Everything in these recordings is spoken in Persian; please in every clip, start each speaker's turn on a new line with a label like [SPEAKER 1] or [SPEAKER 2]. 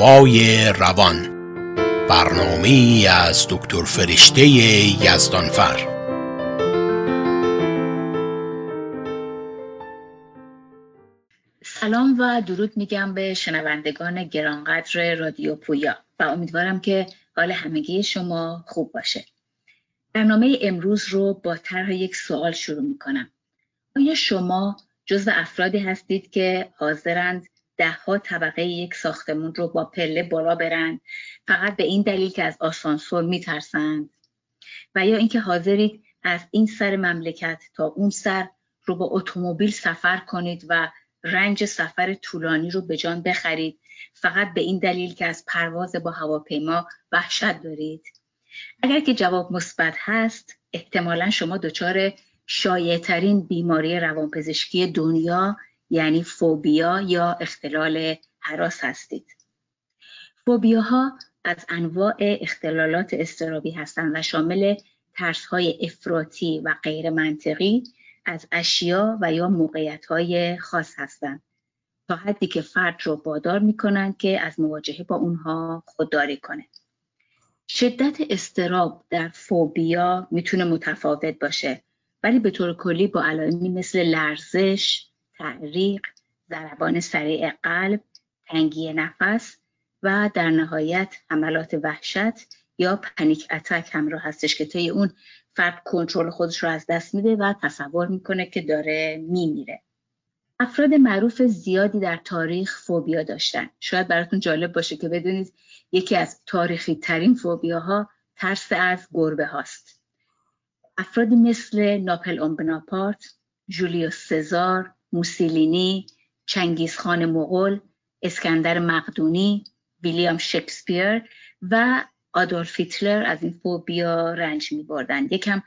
[SPEAKER 1] آوای روان. برنامه از دکتر فرشته یزدانفر.
[SPEAKER 2] سلام و درود میگم به شنوندگان گرانقدر رادیو پویا و امیدوارم که حال همگی شما خوب باشه. برنامه امروز رو با طرح یک سوال شروع می‌کنم. آیا شما جزو افرادی هستید که حاضرند دهها طبقه یک ساختمون رو با پله بالا برند فقط به این دلیل که از آسانسور میترسند. و یا اینکه حاضرید از این سر مملکت تا اون سر رو با اتومبیل سفر کنید و رنج سفر طولانی رو به جان بخرید. فقط به این دلیل که از پرواز با هواپیما وحشت دارید. اگر که جواب مثبت هست احتمالا شما دچار شایعترین بیماری روانپزشکی دنیا یعنی فوبیا یا اختلال حراس هستید. فوبیاها از انواع اختلالات استرابی هستند و شامل ترس های افراطی و غیر منطقی از اشیا و یا موقعیت های خاص هستند تا حدی که فرد رو وادار می‌کنند که از مواجهه با اونها خودداری کنه. شدت استراب در فوبیا می‌تونه متفاوت باشه ولی به طور کلی با علائمی مثل لرزش، تعریق، ضربان سریع قلب، تنگی نفس و در نهایت حملات وحشت یا پنیک اتک همراه هستش که طی اون فرد کنترل خودش رو از دست میده و تصور می‌کنه که داره میمیره. افراد معروف زیادی در تاریخ فوبیا داشتن. شاید براتون جالب باشه که بدونید یکی از تاریخی ترین فوبیاها ترس از گربه هاست. افرادی مثل ناپل اون بناپارت، جولیوس سزار، موسیلینی، چنگیزخان مغول، اسکندر مقدونی، ویلیام شکسپیر و آدولف هیتلر از این فوبیا رنج می بردن. یکم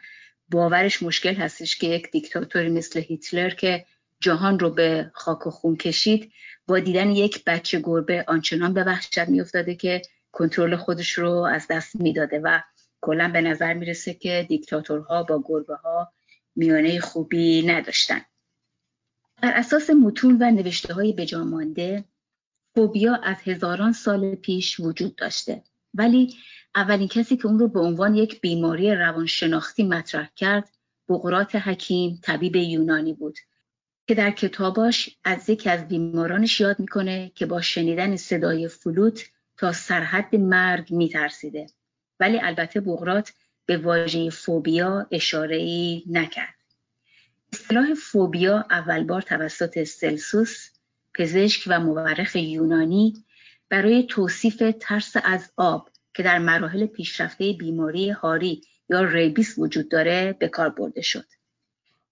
[SPEAKER 2] باورش مشکل هستش که یک دیکتاتوری مثل هیتلر که جهان رو به خاک و خون کشید با دیدن یک بچه گربه آنچنان به وحشت میافتاده که کنترل خودش رو از دست می‌داده و کلا به نظر می‌رسه که دیکتاتورها با گربه ها میانه خوبی نداشتن بر اساس متون و نوشته های بجامانده فوبیا از هزاران سال پیش وجود داشته. ولی اولین کسی که اون رو به عنوان یک بیماری روانشناختی مطرح کرد بقرات حکیم طبیب یونانی بود که در کتاباش از یکی از بیمارانش یاد می‌کنه که با شنیدن صدای فلوت تا سرحد مرگ میترسیده. ولی البته بغرات به واژه فوبیا اشاره ای نکرد. اصطلاح فوبیا اول بار توسط سلسوس پزشک و مورخ یونانی برای توصیف ترس از آب که در مراحل پیشرفته بیماری هاری یا ریبیس وجود داره به کار برده شد.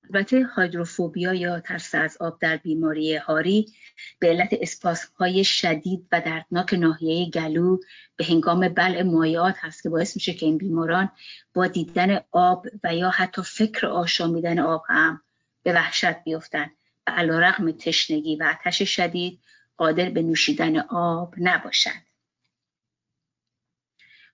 [SPEAKER 2] البته هایدروفوبیا یا ترس از آب در بیماری هاری به علت اسپاس های شدید و دردناک ناحیه گلو به هنگام بلع مایعات هست که باعث میشه که این بیماران با دیدن آب و یا حتی فکر آشامیدن آب هم به وحشت بیفتن و علا رقم تشنگی و آتش شدید قادر به نوشیدن آب نباشند.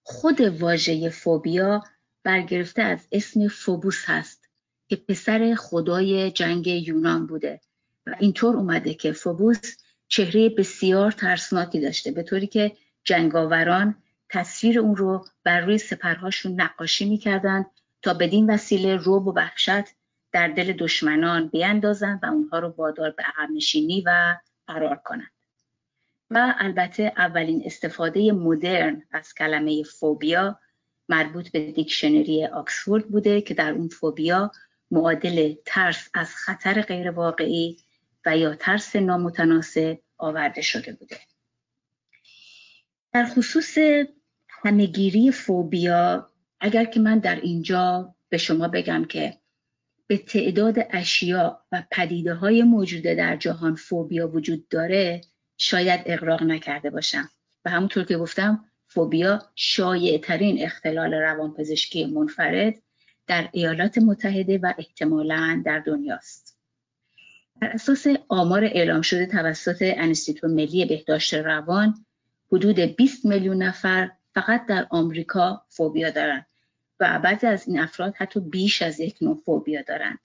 [SPEAKER 2] خود واژه فوبیا برگرفته از اسم فوبوس هست که پسر خدای جنگ یونان بوده و اینطور اومده که فوبوس چهره بسیار ترسناکی داشته به طوری که جنگاوران تصویر اون رو بر روی سپرهاشون نقاشی می‌کردند تا بدین وسیله روب و وحشت در دل دشمنان بیاندازند و اونها رو وادار به عقب نشینی و فرار کنند. و البته اولین استفاده مدرن از کلمه فوبیا مربوط به دیکشنری آکسفورد بوده که در اون فوبیا معادل ترس از خطر غیر واقعی و یا ترس نامتناسب آورده شده بوده. در خصوص همهگیری فوبیا اگر که من در اینجا به شما بگم که به تعداد اشیا و پدیده های موجوده در جهان فوبیا وجود داره شاید اقراق نکرده باشم و همونطور که گفتم فوبیا شایع ترین اختلال روانپزشکی منفرد در ایالات متحده و احتمالا در دنیاست. بر اساس آمار اعلام شده توسط انستیتو ملی بهداشت روان حدود 20 میلیون نفر فقط در آمریکا فوبیا دارند و بعضی از این افراد حتی بیش از یک نوع فوبیا دارند.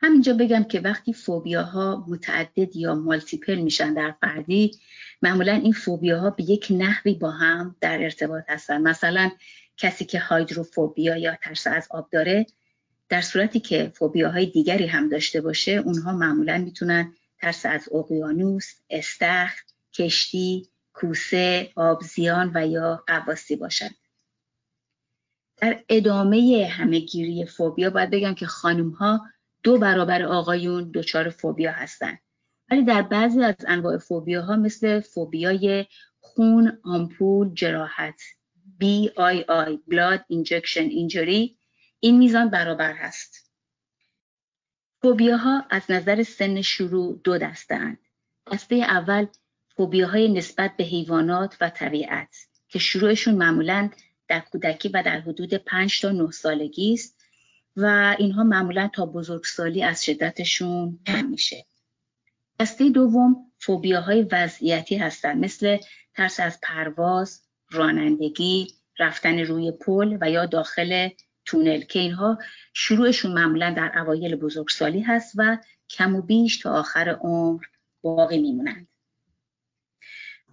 [SPEAKER 2] همینجا بگم که وقتی فوبیاها متعدد یا مالتیپل میشن در فردی معمولا این فوبیاها به یک نحوی با هم در ارتباط هستن مثلا کسی که هایدروفوبیا یا ترس از آب داره در صورتی که فوبیاهای دیگری هم داشته باشه اونها معمولا می‌تونن ترس از اقیانوس، استخر، کشتی، کوسه، آبزیان و یا قواسی باشند. در ادامه همهگیری فوبیا باید بگم که خانم ها دو برابر آقایون دچار فوبیا هستند. ولی در بعضی از انواع فوبیا ها مثل فوبیای خون، آمپول، جراحت BII Blood Injection Injury این میزان برابر هست. فوبیاها از نظر سن شروع دو دستند. دسته اول فوبیاهای نسبت به حیوانات و طبیعت که شروعشون معمولا در کودکی و در حدود 5 تا 9 سالگی است و اینها معمولا تا بزرگسالی از شدتشون کم میشه. دسته دوم فوبیاهای وضعیتی هستند مثل ترس از پرواز، رانندگی، رفتن روی پل و یا داخل تونل که اینها شروعشون معمولا در اوایل بزرگسالی هست و کم و بیش تا آخر عمر باقی میمونند.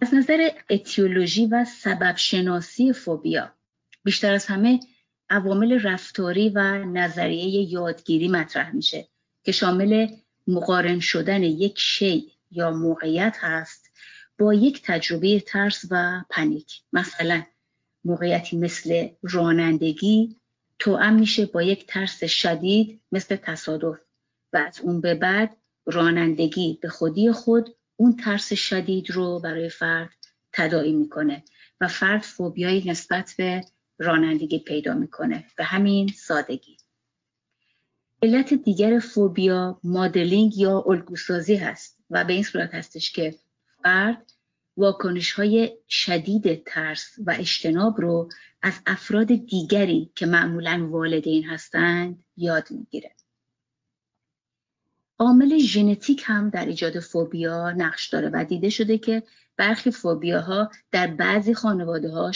[SPEAKER 2] از نظر اتیولوژی و سبب شناسی فوبیا بیشتر از همه عوامل رفتاری و نظریه یادگیری مطرح میشه که شامل مقارن شدن یک شی یا موقعیت هست با یک تجربه ترس و پنیک. مثلا موقعیتی مثل رانندگی توأم میشه با یک ترس شدید مثل تصادف و از اون به بعد رانندگی به خودی خود اون ترس شدید رو برای فرد تداعی می‌کنه و فرد فوبیایی نسبت به رانندگی پیدا می‌کنه به همین سادگی علت دیگر فوبیا مادلینگ یا الگوسازی هست و به این صورت هستش که فرد واکنش های شدید ترس و اجتناب رو از افراد دیگری که معمولا والدین هستند یاد می‌گیره. عامل ژنتیک هم در ایجاد فوبیا نقش داره و دیده شده که برخی فوبیاها در بعضی خانواده ها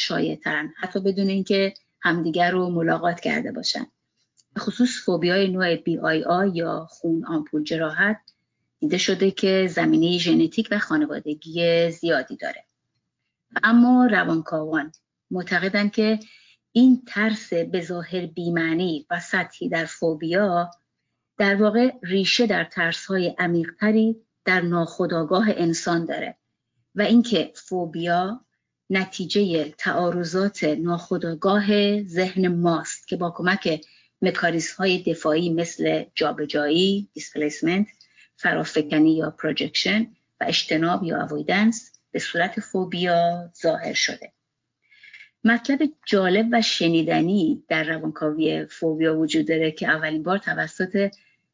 [SPEAKER 2] حتی بدون اینکه همدیگر رو ملاقات کرده باشن. خصوص فوبیای نوع بی آی آی یا خون آمپول جراحت دیده شده که زمینه ژنتیک و خانوادگی زیادی داره اما روانکاوان معتقدند که این ترس به ظاهر بیمعنی و سطحی در فوبیا در واقع ریشه در ترسهای عمیقتری در ناخودآگاه انسان داره و اینکه فوبیا نتیجه تعارضات ناخودآگاه ذهن ماست که با کمک مکانیزم های دفاعی مثل جابجایی، displacement فرافکنی یا projection و اجتناب یا avoidance به صورت فوبیا ظاهر شده. مطلب جالب و شنیدنی در روانکاوی فوبیا وجود داره که اولین بار توسط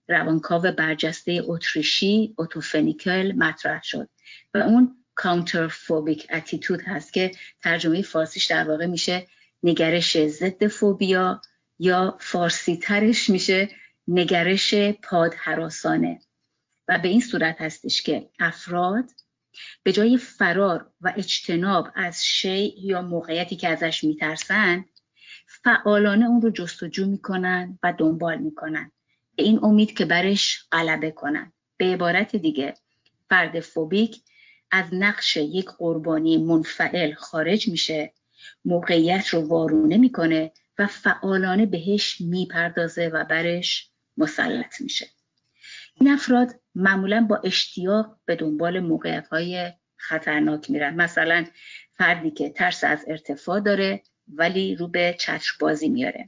[SPEAKER 2] روانکاو برجسته اتریشی اوتوفنیکل مطرح شد و اون فوبیک اتیتود هست که ترجمه فارسیش در واقع میشه نگرش ضد فوبیا یا فارسی ترش میشه نگرش پادهراسانه. و به این صورت هستش که افراد به جای فرار و اجتناب از شی یا موقعیتی که ازش میترسند فعالانه اون رو جستجو می‌کنن و دنبال می‌کنن به این امید که برش غلبه کنن به عبارت دیگه فرد فوبیک از نقش یک قربانی منفعل خارج میشه موقعیت رو وارونه می‌کنه و فعالانه بهش می‌پردازه و برش مسلط میشه. این افراد معمولا با اشتیاق به دنبال موقعیت های خطرناک میرن. مثلا فردی که ترس از ارتفاع داره ولی رو به چتر بازی میاره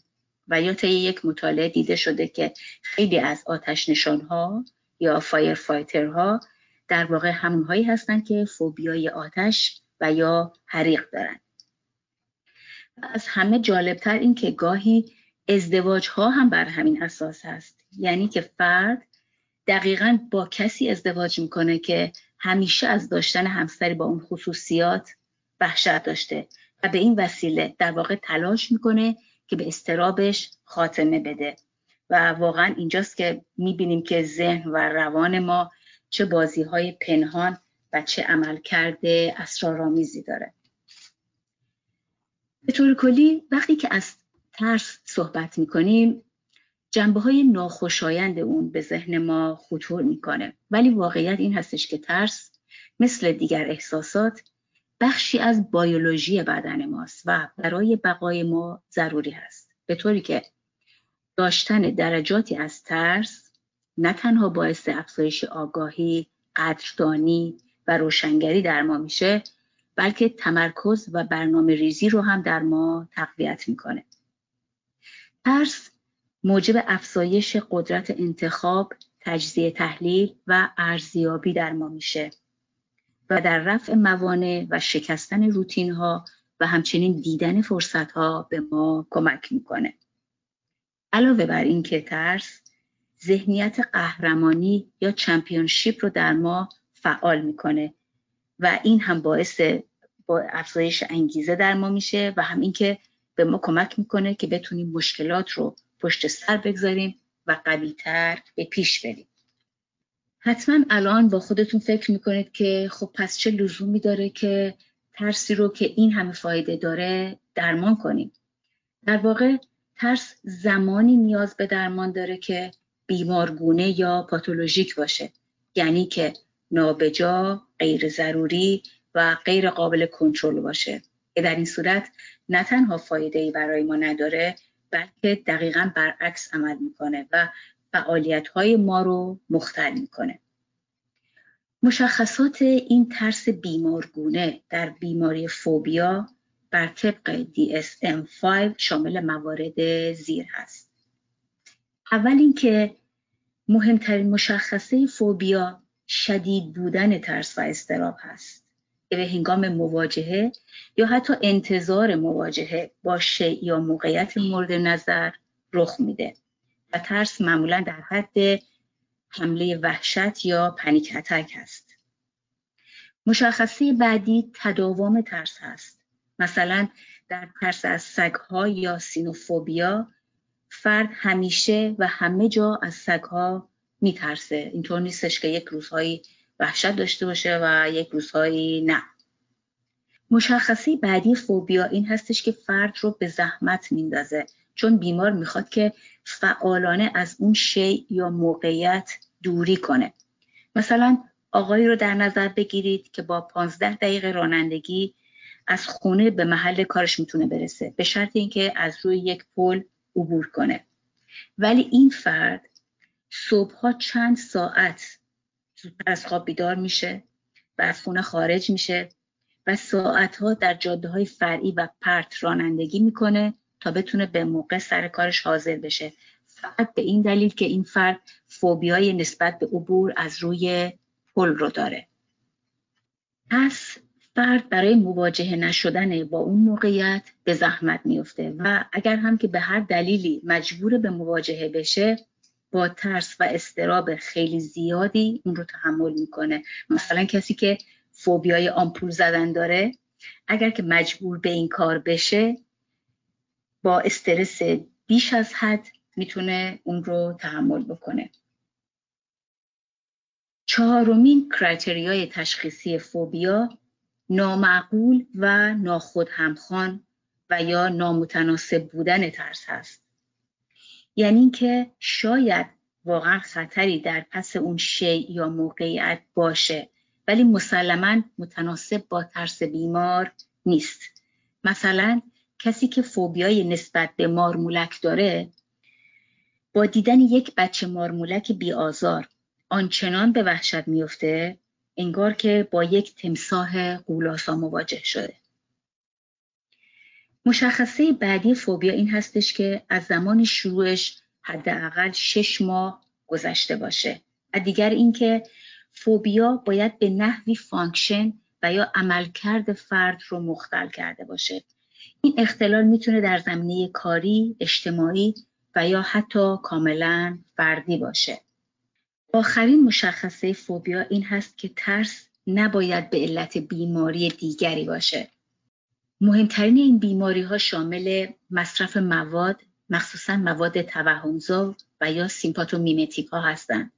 [SPEAKER 2] و یا طی یک مطالعه دیده شده که خیلی از آتش نشان ها یا فایر فایتر ها در واقع همونهایی هستند که فوبیای آتش و یا حریق دارن. از همه جالبتر این که گاهی ازدواج ها هم بر همین اساس هست. یعنی که فرد دقیقا با کسی ازدواج می‌کنه که همیشه از داشتن همسری با اون خصوصیات وحشت داشته و به این وسیله در واقع تلاش می‌کنه که به استرابش خاتمه بده. و واقعا اینجاست که می‌بینیم که ذهن و روان ما چه بازی های پنهان و چه عمل کرده اسرارآمیزی داره. به طور کلی وقتی که از ترس صحبت می‌کنیم جنبه های ناخوشایند اون به ذهن ما خطور می‌کنه. ولی واقعیت این هستش که ترس مثل دیگر احساسات بخشی از بیولوژی بدن ماست و برای بقای ما ضروری هست. به طوری که داشتن درجاتی از ترس نه تنها باعث افزایش آگاهی، قدردانی و روشنگری در ما میشه بلکه تمرکز و برنامه ریزی رو هم در ما تقویت می‌کنه. ترس موجب افزایش قدرت انتخاب، تجزیه تحلیل و ارزیابی در ما میشه و در رفع موانع و شکستن روتین ها و همچنین دیدن فرصت ها به ما کمک می‌کنه. علاوه بر این که ترس ذهنیت قهرمانی یا چمپیونشیپ رو در ما فعال می‌کنه. و این هم باعث با افزایش انگیزه در ما میشه و هم اینکه به ما کمک می‌کنه که بتونیم مشکلات رو پشت سر بگذاریم و قویتر به پیش بریم. حتما الان با خودتون فکر می‌کنید که خب پس چه لزومی داره که ترسی رو که این همه فایده داره درمان کنیم. در واقع ترس زمانی نیاز به درمان داره که بیمارگونه یا پاتولوژیک باشه. یعنی که نابجا، غیر ضروری و غیر قابل کنترل باشه. که در این صورت نه تنها فایده ای برای ما نداره بلکه دقیقا برعکس عمل می‌کنه و فعالیت های ما رو مختل می‌کنه. مشخصات این ترس بیمارگونه در بیماری فوبیا بر طبق DSM-5 شامل موارد زیر هست. اول اینکه مهمترین مشخصه فوبیا شدید بودن ترس و استراب هست. که به هنگام مواجهه یا حتی انتظار مواجهه با شیء یا موقعیت مورد نظر رخ میده و ترس معمولا در حد حمله وحشت یا پنیک اتک هست. مشخصه بعدی تداوم ترس هست. مثلا در ترس از سگها یا سینوفوبیا فرد همیشه و همه جا از سگها میترسه. اینطور نیستش که یک روزهایی وحشت داشته باشه و یک روزهایی نه. مشخصه بعدی فوبیا این هستش که فرد رو به زحمت میندازه چون بیمار می‌خواد که فعالانه از اون شی یا موقعیت دوری کنه. مثلا آقایی رو در نظر بگیرید که با 15 دقیقه رانندگی از خونه به محل کارش می‌تونه برسه به شرط اینکه از روی یک پل عبور کنه. ولی این فرد صبحها چند ساعت زودتر از خواب بیدار میشه و از خونه خارج میشه و ساعتها در جاده های فرعی و پرت رانندگی می‌کنه تا بتونه به موقع سر کارش حاضر بشه. فقط به این دلیل که این فرد فوبیای نسبت به عبور از روی پل رو داره. پس فرد برای مواجهه نشدن با اون موقعیت به زحمت میفته و اگر هم که به هر دلیلی مجبور به مواجهه بشه با ترس و استراب خیلی زیادی اون رو تحمل می‌کنه. مثلا کسی که فوبیای آمپول زدن داره اگر که مجبور به این کار بشه با استرس بیش از حد می‌تونه اون رو تحمل بکنه. چهارمین کرایتریای تشخیصی فوبیا نامعقول و ناخود همخوان و یا نامتناسب بودن ترس هست. یعنی اینکه شاید واقعا خطری در پس اون شی یا موقعیت باشه ولی مسلما متناسب با ترس بیمار نیست. مثلا کسی که فوبیای نسبت به مارمولک داره با دیدن یک بچه مارمولک بی آزار آنچنان به وحشت میفته انگار که با یک تمساه قولاسا مواجه شده. مشخصه بعدی فوبیا این هستش که از زمان شروعش حداقل شش ماه گذشته باشه و دیگر اینکه فوبیا باید به نحوی function و یا عملکرد فرد رو مختل کرده باشه. این اختلال می‌تونه در زمینه کاری، اجتماعی و یا حتی کاملا فردی باشه. آخرین مشخصه فوبیا این هست که ترس نباید به علت بیماری دیگری باشه. مهمترین این بیماری ها شامل مصرف مواد مخصوصا مواد توهمزا و یا sympathomimetic ها هستند.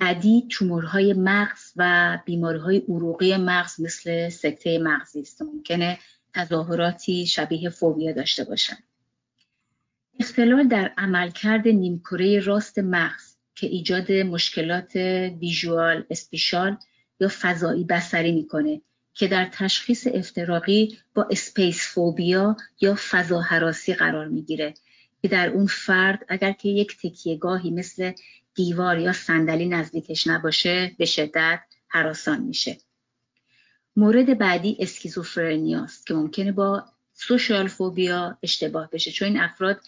[SPEAKER 2] بعدی تومورهای مغز و بیماریهای عروقی مغز مثل سکته مغزی است. ممکنه تظاهراتی شبیه فوبیا داشته باشند اختلال در عملکرد نیمکره راست مغز که ایجاد مشکلات visual spatial یا فضایی بصری می‌کنه که در تشخیص افتراقی با space phobia یا فضا هراسی قرار می‌گیره. که در اون فرد اگر که یک تکیه‌گاهی مثل دیوار یا صندلی نزدیکش نباشه به شدت هراسان میشه. مورد بعدی اسکیزوفرنیاست که ممکنه با social phobia اشتباه بشه. چون این افراد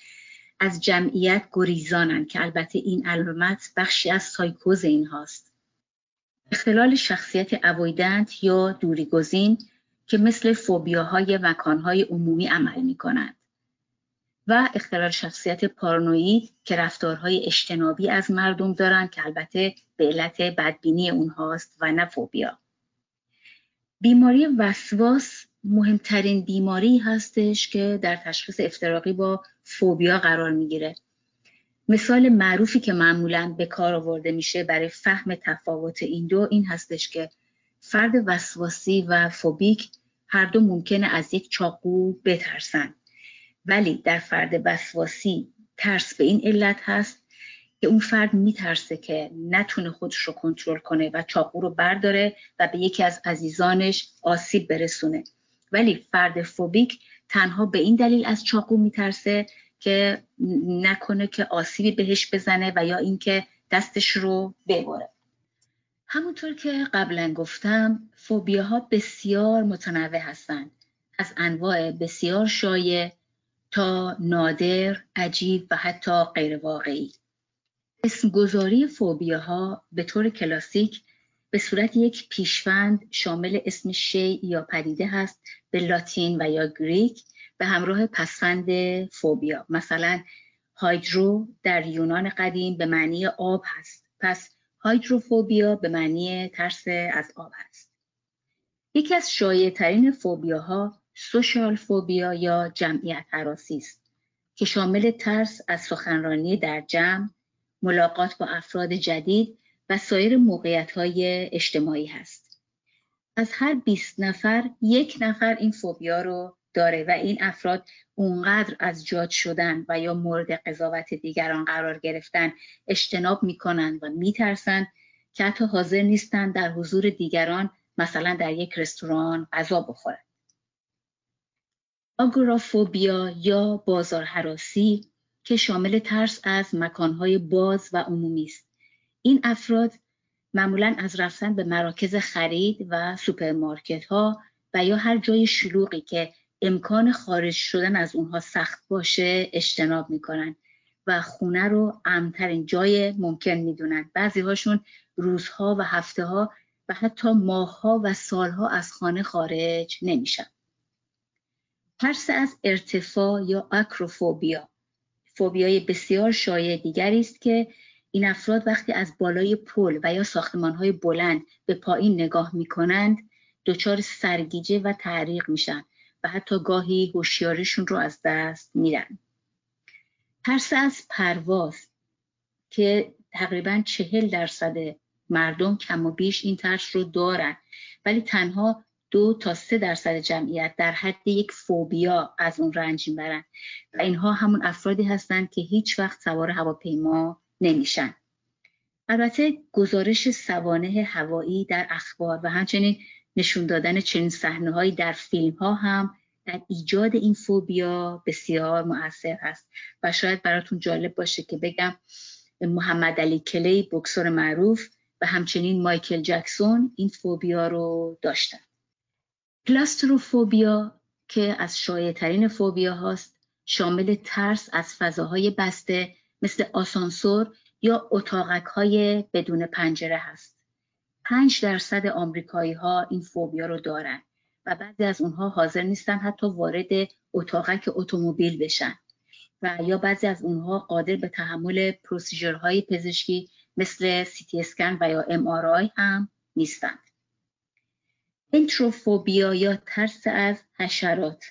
[SPEAKER 2] از جمعیت گریزانن که البته این علامت بخشی از سایکوز این هاست. اختلال شخصیت اویدنت یا دوریگزین که مثل فوبیاهای مکانهای عمومی عمل می کنند. و اختلال شخصیت پارانوید که رفتارهای اجتنابی از مردم دارند که البته به علت بدبینی اونهاست و نه فوبیا. بیماری وسواس مهمترین بیماری هستش که در تشخیص افتراقی با فوبیا قرار می‌گیره. مثال معروفی که معمولا به کار آورده میشه برای فهم تفاوت این دو این هستش که فرد وسواسی و فوبیک هر دو ممکنه از یک چاقو بترسن. ولی در فرد وسواسی ترس به این علت هست که اون فرد میترسه که نتونه خودش رو کنترل کنه و چاقو رو برداره و به یکی از عزیزانش آسیب برسونه. ولی فرد فوبیک تنها به این دلیل از چاقو میترسه که نکنه که آسیبی بهش بزنه و یا اینکه دستش رو ببره همونطور که قبلا گفتم فوبیاها بسیار متنوع هستند از انواع بسیار شایع تا نادر، عجیب و حتی غیر واقعی. اسمگذاری فوبیاها به طور کلاسیک به صورت یک پیشوند شامل اسم شی یا پدیده هست به لاتین و یا گریک به همراه پسفند فوبیا. مثلا هایدرو در یونان قدیم به معنی آب هست. پس هایدروفوبیا به معنی ترس از آب هست. یکی از شایع ترین فوبیاها سوشال فوبیا یا جمعیت حراسی است که شامل ترس از سخنرانی در جمع ملاقات با افراد جدید و سایر موقعیت های اجتماعی هست. از هر 20 نفر یک نفر این فوبیا رو داره و این افراد اونقدر از جاج شدن و یا مورد قضاوت دیگران قرار گرفتن اجتناب می‌کنن و میترسن که حتی حاضر نیستن در حضور دیگران مثلا در یک رستوران غذا بخورن. آگورافوبیا یا بازار حراسی که شامل ترس از مکانهای باز و عمومی است این افراد معمولا از رفتن به مراکز خرید و سوپرمارکت ها و یا هر جای شلوغی که امکان خارج شدن از اونها سخت باشه اجتناب می‌کنن و خونه رو امن‌ترین جای ممکن می‌دونن. بعضی هاشون روزها و هفته ها و حتی ماهها و سالها از خانه خارج نمیشن. ترس از ارتفاع یا acrophobia فوبیای بسیار شایع دیگری است که این افراد وقتی از بالای پل و یا های بلند به پایین نگاه می کنند دچار سرگیجه و تعریق میشن و حتی گاهی هوشیاریشون رو از دست میدن. ترس از پرواز که تقریبا چهل درصد مردم کم و بیش این ترس رو دارن ولی تنها دو تا سه درصد جمعیت در حد یک فوبیا از اون رنج می‌برن. و اینها همون افرادی هستند که هیچ وقت سوار هواپیما نمیشن. البته گزارش سوانه هوایی در اخبار و همچنین نشون دادن چنین صحنه در فیلم ها هم در ایجاد این فوبیا بسیار مؤثر هست و شاید براتون جالب باشه که بگم محمد علی کلی بکسور معروف و همچنین مایکل جکسون این فوبیا رو داشتن. کلاستروفوبیا که از شایع ترین فوبیا هاست شامل ترس از فضاهای بسته مثل آسانسور یا اتاقک های بدون پنجره هست. پنج درصد آمریکایی ها این فوبیا رو دارن و بعضی از اونها حاضر نیستن حتی وارد اتاقک اتومبیل بشن و یا بعضی از اونها قادر به تحمل پروسیجرهای پزشکی مثل سیتی اسکن و یا ام هم نیستند. انتروفوبیا یا ترس از حشرات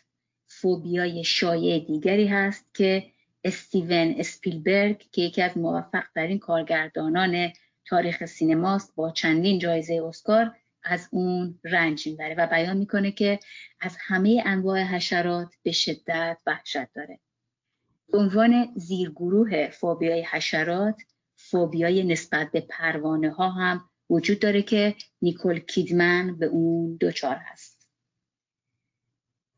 [SPEAKER 2] فوبیای شایع دیگری هست که استیون اسپیلبرگ که یکی از موفق ترین کارگردانان تاریخ سینماست با چندین جایزه اسکار از اون رنج می‌بره و بیان می‌کنه که از همه انواع حشرات به شدت وحشت داره. به عنوان زیرگروه فوبیای حشرات فوبیای نسبت به پروانه ها هم وجود داره که نیکول کیدمن به اون دچار هست.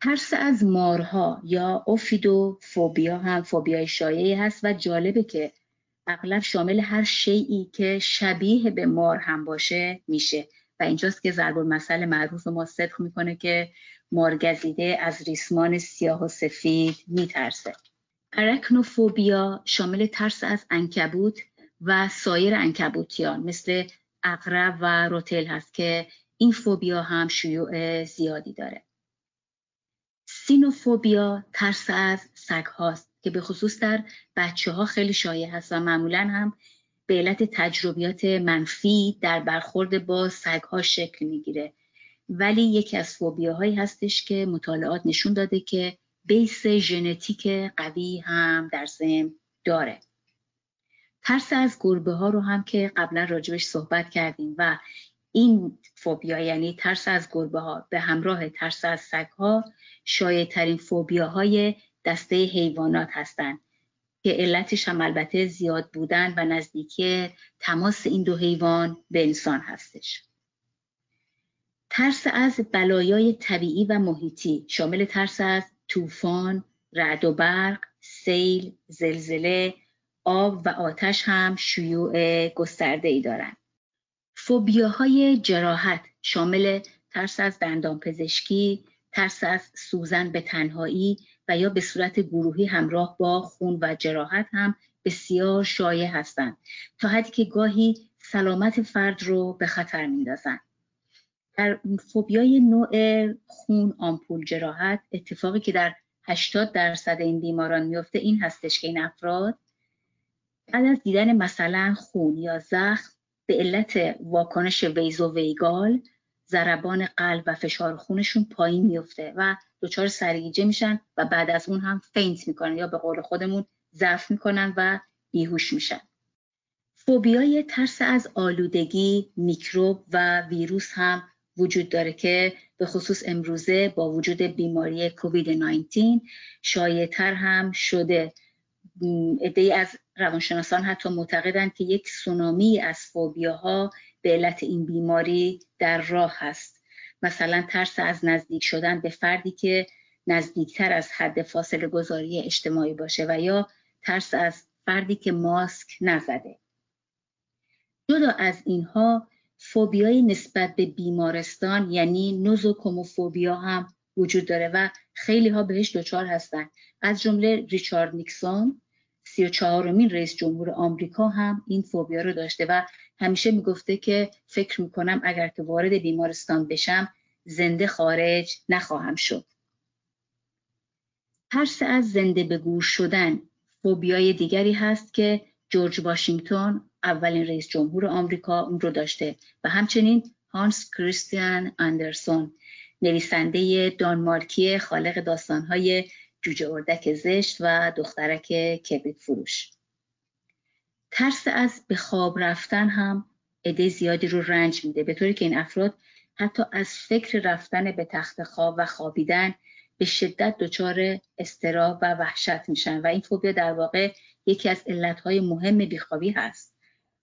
[SPEAKER 2] ترس از مارها یا اوفیدو فوبیا هم فوبیای شایعی هست و جالبه که اغلب شامل هر شیعی که شبیه به مار هم باشه میشه. و اینجاست که ضرب المثل معروف ما صدق می‌کنه که مارگزیده از ریسمان سیاه و سفید میترسه. ارکنوفوبیا شامل ترس از انکبوت و سایر انکبوتیان مثل اقرب و روتل هست که این فوبیا هم شیوع زیادی داره. سینوفوبیا ترس از سگ هاست که به خصوص در بچه ها خیلی شایع هست و معمولا هم به علت تجربیات منفی در برخورد با سگ ها شکل می‌گیره. ولی یکی از فوبیاهایی هستش که مطالعات نشون داده که بیس ژنتیک قوی هم در ذهن داره. ترس از گربه ها رو هم که قبلا راجبش صحبت کردیم و این فوبیا یعنی ترس از گربه ها به همراه ترس از سگ ها شایع ترین فوبیاهای دسته حیوانات هستند که علتش هم البته زیاد بودن و نزدیکی تماس این دو حیوان به انسان هستش ترس از بلایای طبیعی و محیطی شامل ترس از طوفان، رعد و برق، سیل، زلزله، آب و آتش هم شیوع گسترده ای دارند. فوبیاهای جراحت شامل ترس از دندان پزشکی، ترس از سوزن به تنهایی و یا به صورت گروهی همراه با خون و جراحت هم بسیار شایع هستند تا حدی که گاهی سلامت فرد رو به خطر میندازند. در فوبیای نوع خون آمپول جراحت اتفاقی که در 80 درصد این بیماران میفته این هستش که این افراد بعد از دیدن مثلا خون یا زخم به علت واکنش ویزو ویگال ضربان قلب و فشار خونشون پایین میفته و دچار سریجه میشن و بعد از اون هم فینت می‌کنن یا به قول خودمون ضعف می‌کنن و بیهوش میشن. فوبیای ترس از آلودگی، میکروب و ویروس هم وجود داره که به خصوص امروزه با وجود بیماری کووید 19 شایعتر هم شده. عده از روانشناسان حتی معتقدند که یک سونامی از فوبیاها به علت این بیماری در راه هست. مثلا ترس از نزدیک شدن به فردی که نزدیکتر از حد فاصله گذاری اجتماعی باشه و یا ترس از فردی که ماسک نزده. جدا از اینها فوبیای نسبت به بیمارستان یعنی نوزوکوموفوبیا هم وجود داره و خیلی ها بهش دچار هستن. از جمله ریچارد نیکسون سی و چهارمین رئیس جمهور آمریکا هم این فوبیا رو داشته و همیشه می‌گفته که فکر می‌کنم اگر که وارد بیمارستان بشم زنده خارج نخواهم شد. ترس از زنده به گور شدن فوبیای دیگری هست که جورج واشنگتن اولین رئیس جمهور آمریکا اون رو داشته و همچنین هانس کریستیان اندرسون نویسنده دانمارکی خالق داستانهای جوجه اردک زشت و دخترک کبریت فروش. ترس از به خواب رفتن هم عده زیادی رو رنج میده. به طوری که این افراد حتی از فکر رفتن به تخت خواب و خوابیدن به شدت دچار استراب و وحشت میشن و این فوبیا در واقع یکی از علتهای مهم بیخوابی هست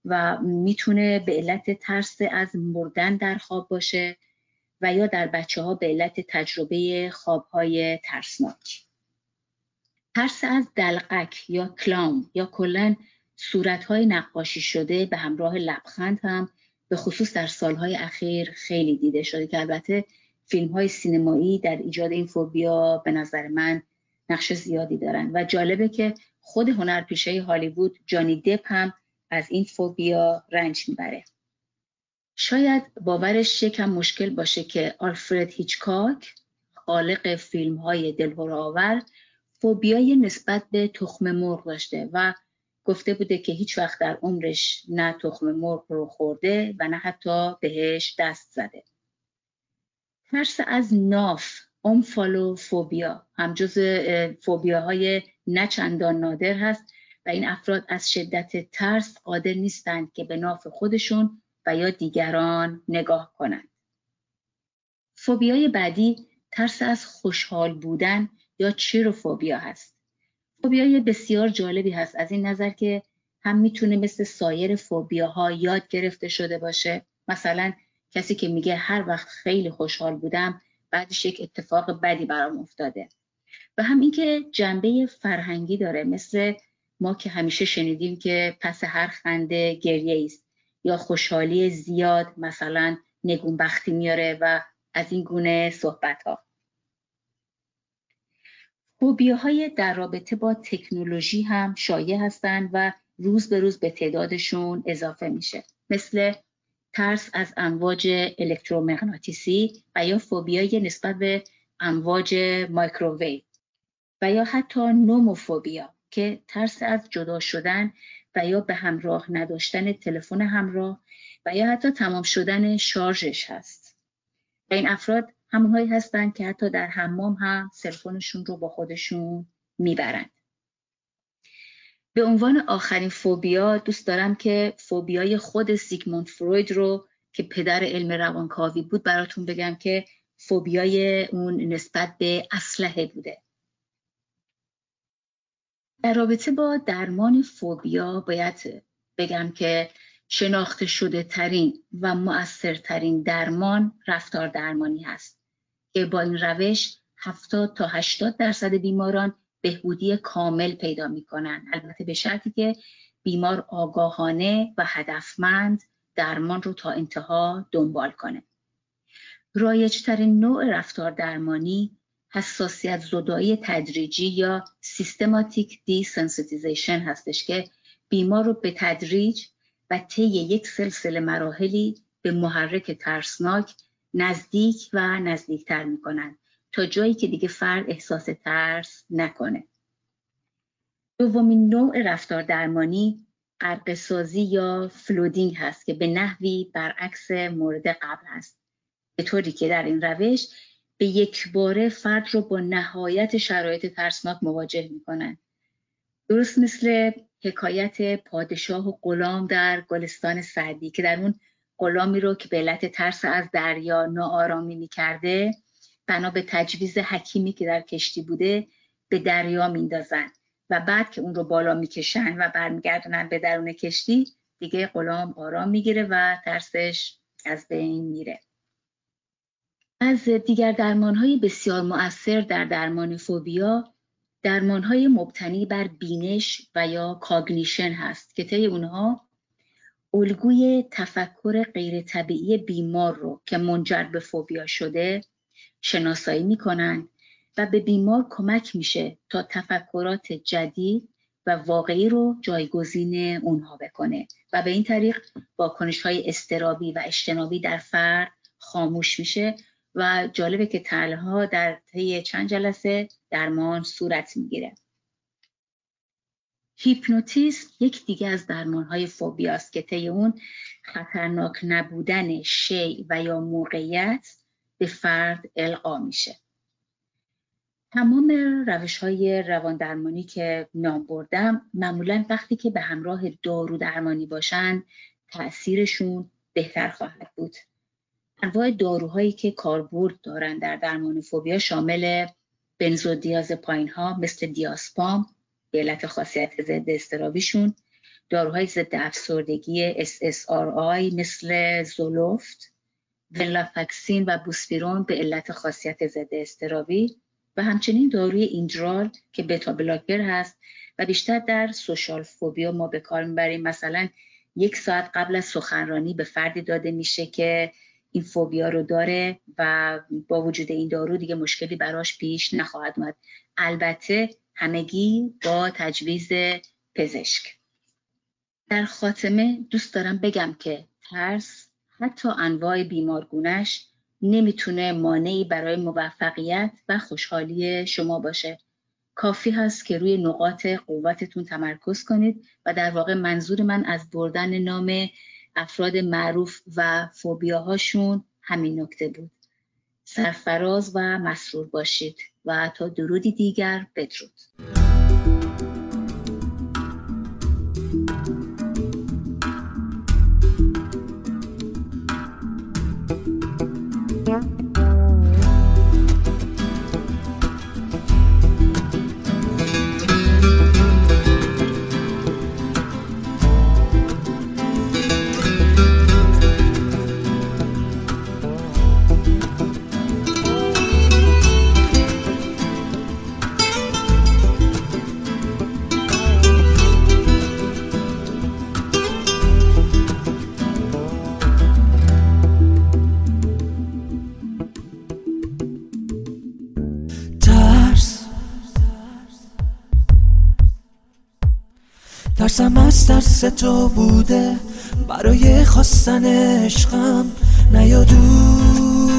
[SPEAKER 2] و می‌تونه به علت ترس از مردن در خواب باشه و یا در بچه ها به علت تجربه خوابهای ترسناک. ترس از دلقک یا کلام یا کلا صورتهای نقاشی شده به همراه لبخند هم به خصوص در سالهای اخیر خیلی دیده شده که البته فیلم های سینمایی در ایجاد این فوبیا به نظر من نقش زیادی دارن. و جالبه که خود هنرپیشه هالیوود جانی دپ هم از این فوبیا رنج می‌بره. شاید باورش یکم مشکل باشه که آلفرد هیچکاک خالق فیلم های دلهور آور فوبیای نسبت به تخم مرغ داشته و گفته بوده که هیچ وقت در عمرش نه تخم مرغ رو خورده و نه حتی بهش دست زده ترس از ناف فوبیا هم جز فوبیاهای نچندان نادر هست و این افراد از شدت ترس قادر نیستند که به ناف خودشون و یا دیگران نگاه کنند. فوبیای بعدی ترس از خوشحال بودن یا چیروفوبیا هست. فوبیای بسیار جالبی هست. از این نظر که هم می‌تونه مثل سایر فوبیاها یاد گرفته شده باشه. مثلا کسی که میگه هر وقت خیلی خوشحال بودم بعدش یک اتفاق بدی برام افتاده. و هم اینکه جنبه فرهنگی داره. مثل ما که همیشه شنیدیم که پس هر خنده گریه است یا خوشحالی زیاد مثلا نگونبختی میاره و از این گونه صحبت ها فوبیاهای در رابطه با تکنولوژی هم شایع هستند و روز به روز به تعدادشون اضافه میشه. مثل ترس از امواج الکترومغناطیسی و یا فوبیای نسبت به امواج مایکروویو و یا حتی نوموفوبیا که ترس از جدا شدن و یا به همراه نداشتن تلفن همراه و یا حتی تمام شدن شارژش هست. و این افراد همونهایی هستند که حتی در حمام هم سلفونشون رو با خودشون می‌برند به عنوان آخرین فوبیا دوست دارم که فوبیای خود سیگموند فروید رو که پدر علم روانکاوی بود براتون بگم که فوبیای اون نسبت به اسلحه بوده. در رابطه با درمان فوبیا باید بگم که شناخته شده ترین و مؤثرترین درمان رفتار درمانی هست. که با این روش 70 تا 80 درصد بیماران بهبودی کامل پیدا می کنند البته به شرطی که بیمار آگاهانه و هدفمند درمان رو تا انتها دنبال کنه. رایجترین نوع رفتار درمانی حساسیت زدایی تدریجی یا systematic desensitization هستش که بیمار رو به تدریج و طی یک سلسله مراحلی به محرک ترسناک نزدیک و نزدیکتر می‌کنند تا جایی که دیگه فرد احساس ترس نکنه. دومین نوع رفتار درمانی غرقه‌سازی یا flooding هست که به نحوی برعکس مورد قبل هست به طوری که در این روش به یک باره فرد رو با نهایت شرایط ترسناک مواجه می‌کنن. درست مثل حکایت پادشاه و غلام در گلستان سعدی که در اون غلامی رو که به علت ترس از دریا ناآرامی می‌کرده بنا به تجویز حکیمی که در کشتی بوده به دریا میندازن و بعد که اون رو بالا می‌کشن و برمیگردونن به درون کشتی دیگه غلام آرام می‌گیره و ترسش از بین میره. از دیگر درمانهای بسیار مؤثر در درمان فوبیا درمانهای مبتنی بر بینش و یا کاگنیشن هست که طی اونها الگوی تفکر غیر طبیعی بیمار رو که منجر به فوبیا شده شناسایی می‌کنن و به بیمار کمک میشه تا تفکرات جدید و واقعی رو جایگزین اونها بکنه و به این طریق واکنش های استرابی و اجتنابی در فرد خاموش میشه و جالبه که تلها در طی چند جلسه درمان صورت می‌گیره. هیپنوتیزم یک دیگه از درمانهای فوبیاست که طی اون خطرناک نبودن شی و یا موقعیت به فرد القا میشه. تمام روش های روان درمانی که نام بردم معمولا وقتی که به همراه دارو درمانی باشن تاثیرشون بهتر خواهد بود. انواع داروهایی که کاربرد دارن در درمان فوبیا شامل بنزودیاز ها مثل دیاسپام به علت خاصیت ضد استرابیشون داروهای ضد افسردگی SSRI مثل زولوفت ونلافکسین و بوسپیرون به علت خاصیت ضد استرابی و همچنین داروی ایندرال که بتا بلاکر هست و بیشتر در سوشال فوبیا ما به کار می‌بریم. مثلا یک ساعت قبل از سخنرانی به فردی داده میشه که این فوبیا رو داره و با وجود این دارو دیگه مشکلی براش پیش نخواهد اومد. البته همگی با تجویز پزشک. در خاتمه دوست دارم بگم که ترس حتی انواع بیمارگونش نمی‌تونه مانعی برای موفقیت و خوشحالی شما باشه. کافی هست که روی نقاط قوتتون تمرکز کنید و در واقع منظور من از بردن نام افراد معروف و فوبیاهاشون همین نکته بود. سرفراز و مسرور باشید. و تا درودی دیگر بدرود.
[SPEAKER 3] ترسم ترس تو بوده برای خواستن عشقم. نیادون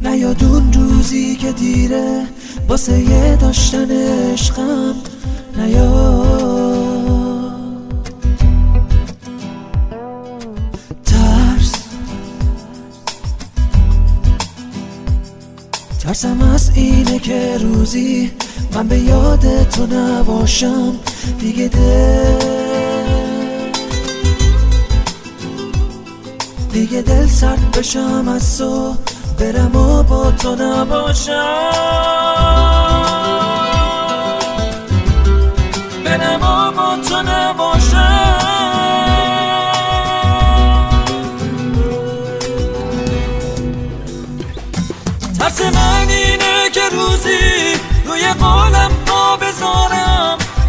[SPEAKER 3] نیادون روزی که دیره واسه یه داشتن عشقم. نیاد ترس. ترسم از اینه که روزی من به یاد تو نباشم دیگه دل دیگه دل سرد بشم از تو برم و با تو نباشم.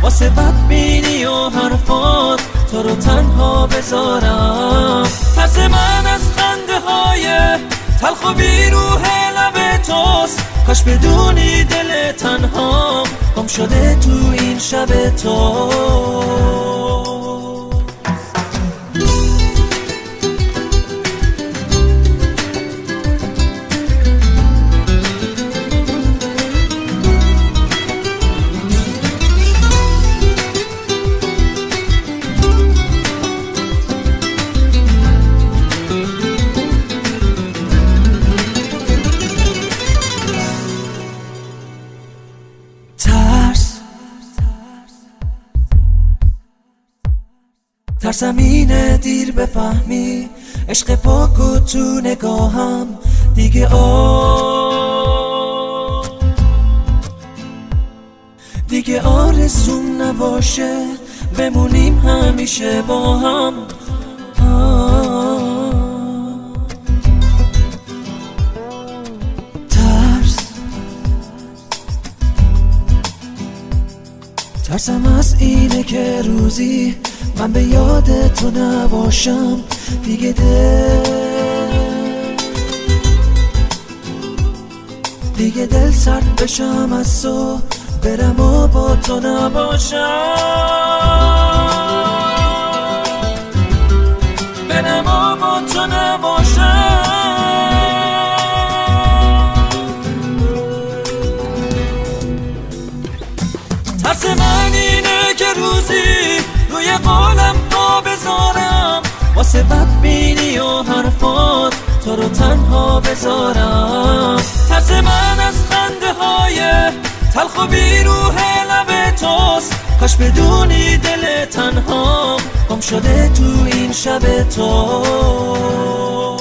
[SPEAKER 3] واسه بدبینی و حرفات تو رو تنها بذارم. ترس من از خنده های تلخ و بیروه لب توست. کاش بدونی دل تنها گم شده تو این شب تو. ترسم اینه دیر بفهمی. عشق پاک و تو نگاهم. دیگه آ. دیگه آرزوم نباشه. بمونیم همیشه با هم. ترسم از اینه که روزی من به یاد تو نباشم دیگه دل دیگه دل سرد بشم از تو برم و با تو نباشم. تو رو تنها بذارم. ترس من از خنده های تلخ و بیروه لب توست. کاش بدونی دل تنها گم شده تو این شب تو.